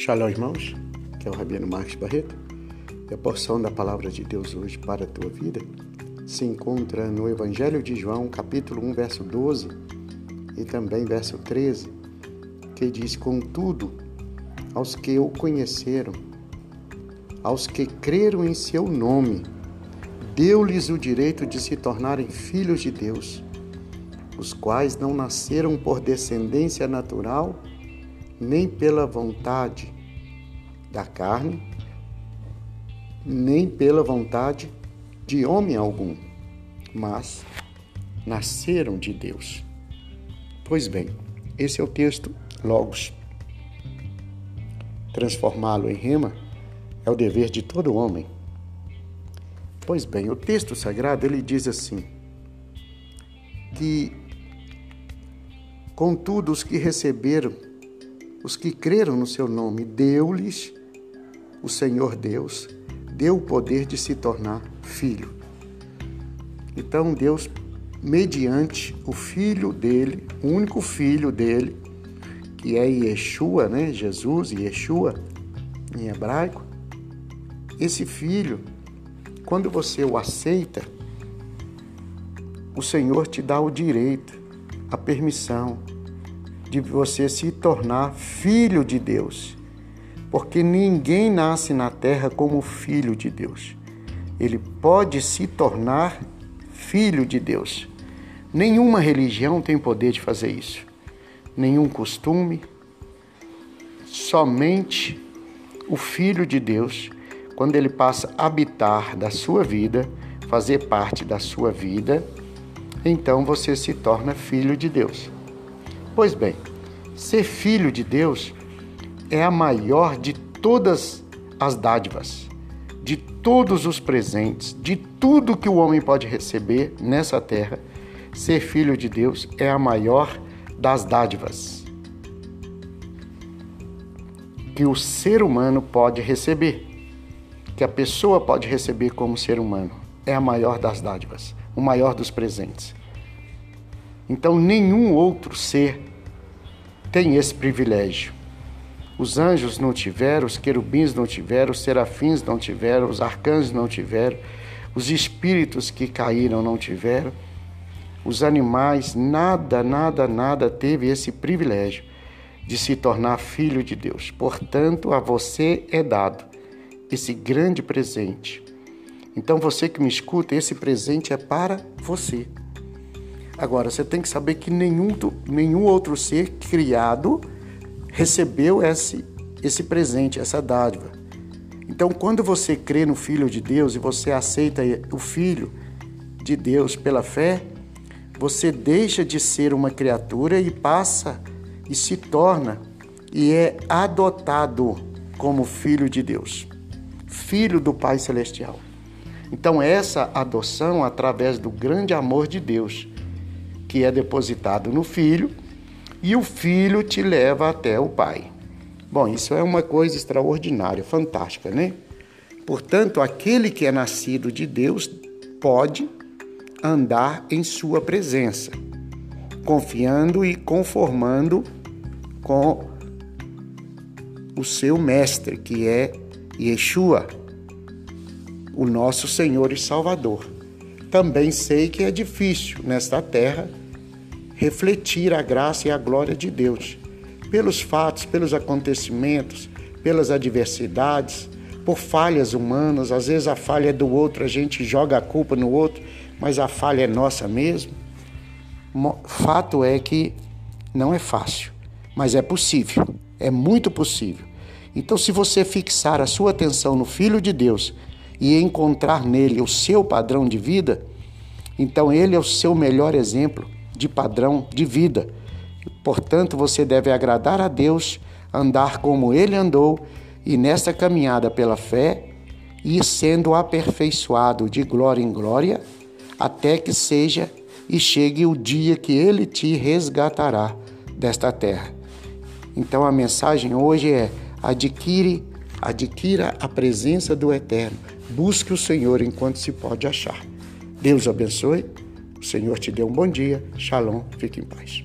Shalom, irmãos, que é o Rabino Marcos Barreto. E a porção da palavra de Deus hoje para a tua vida se encontra no Evangelho de João, capítulo 1, verso 12 e também verso 13, que diz: Contudo, aos que o conheceram, aos que creram em seu nome, deu-lhes o direito de se tornarem filhos de Deus, os quais não nasceram por descendência natural, nem pela vontade da carne, nem pela vontade de homem algum, mas nasceram de Deus. Pois bem, esse é o texto Logos. Transformá-lo em rema é o dever de todo homem. Pois bem, o texto sagrado ele diz assim: que contudo os que receberam os que creram no seu nome, deu-lhes o Senhor Deus, deu o poder de se tornar filho. Então Deus, mediante o filho dele, o único filho dele, que é Yeshua, né? Jesus, Yeshua, em hebraico, esse filho, quando você o aceita, o Senhor te dá o direito, a permissão, de você se tornar filho de Deus. Porque ninguém nasce na terra como filho de Deus. Ele pode se tornar filho de Deus. Nenhuma religião tem poder de fazer isso. Nenhum costume. Somente o filho de Deus, quando ele passa a habitar da sua vida, fazer parte da sua vida, então você se torna filho de Deus. Pois bem, ser filho de Deus é a maior de todas as dádivas, de todos os presentes, de tudo que o homem pode receber nessa terra. Ser filho de Deus é a maior das dádivas que o ser humano pode receber, que a pessoa pode receber como ser humano. É a maior das dádivas, o maior dos presentes. Então, nenhum outro ser tem esse privilégio. Os anjos não tiveram, os querubins não tiveram, os serafins não tiveram, os arcanjos não tiveram, os espíritos que caíram não tiveram, os animais, nada, nada, nada teve esse privilégio de se tornar filho de Deus. Portanto, a você é dado esse grande presente. Então, você que me escuta, esse presente é para você. Agora, você tem que saber que nenhum, nenhum outro ser criado recebeu esse, esse presente, essa dádiva. Então, quando você crê no Filho de Deus e você aceita o Filho de Deus pela fé, você deixa de ser uma criatura e passa e se torna e é adotado como filho de Deus, filho do Pai Celestial. Então, essa adoção, através do grande amor de Deus, que é depositado no filho, e o filho te leva até o pai. Bom, isso é uma coisa extraordinária, fantástica, né? Portanto, aquele que é nascido de Deus pode andar em sua presença, confiando e conformando com o seu mestre, que é Yeshua, o nosso Senhor e Salvador. Também sei que é difícil nesta terra refletir a graça e a glória de Deus, pelos fatos, pelos acontecimentos, pelas adversidades, por falhas humanas. Às vezes a falha é do outro, a gente joga a culpa no outro, mas a falha é nossa mesmo. Fato é que não é fácil, mas é possível, é muito possível. Então, se você fixar a sua atenção no Filho de Deus, e encontrar nele o seu padrão de vida, então ele é o seu melhor exemplo de padrão de vida. Portanto, você deve agradar a Deus, andar como ele andou e nessa caminhada pela fé ir sendo aperfeiçoado de glória em glória, até que seja e chegue o dia que ele te resgatará desta terra. Então a mensagem hoje é: adquire, adquira a presença do Eterno Busque o Senhor enquanto se pode achar. Deus abençoe. O Senhor te dê um bom dia. Shalom. Fique em paz.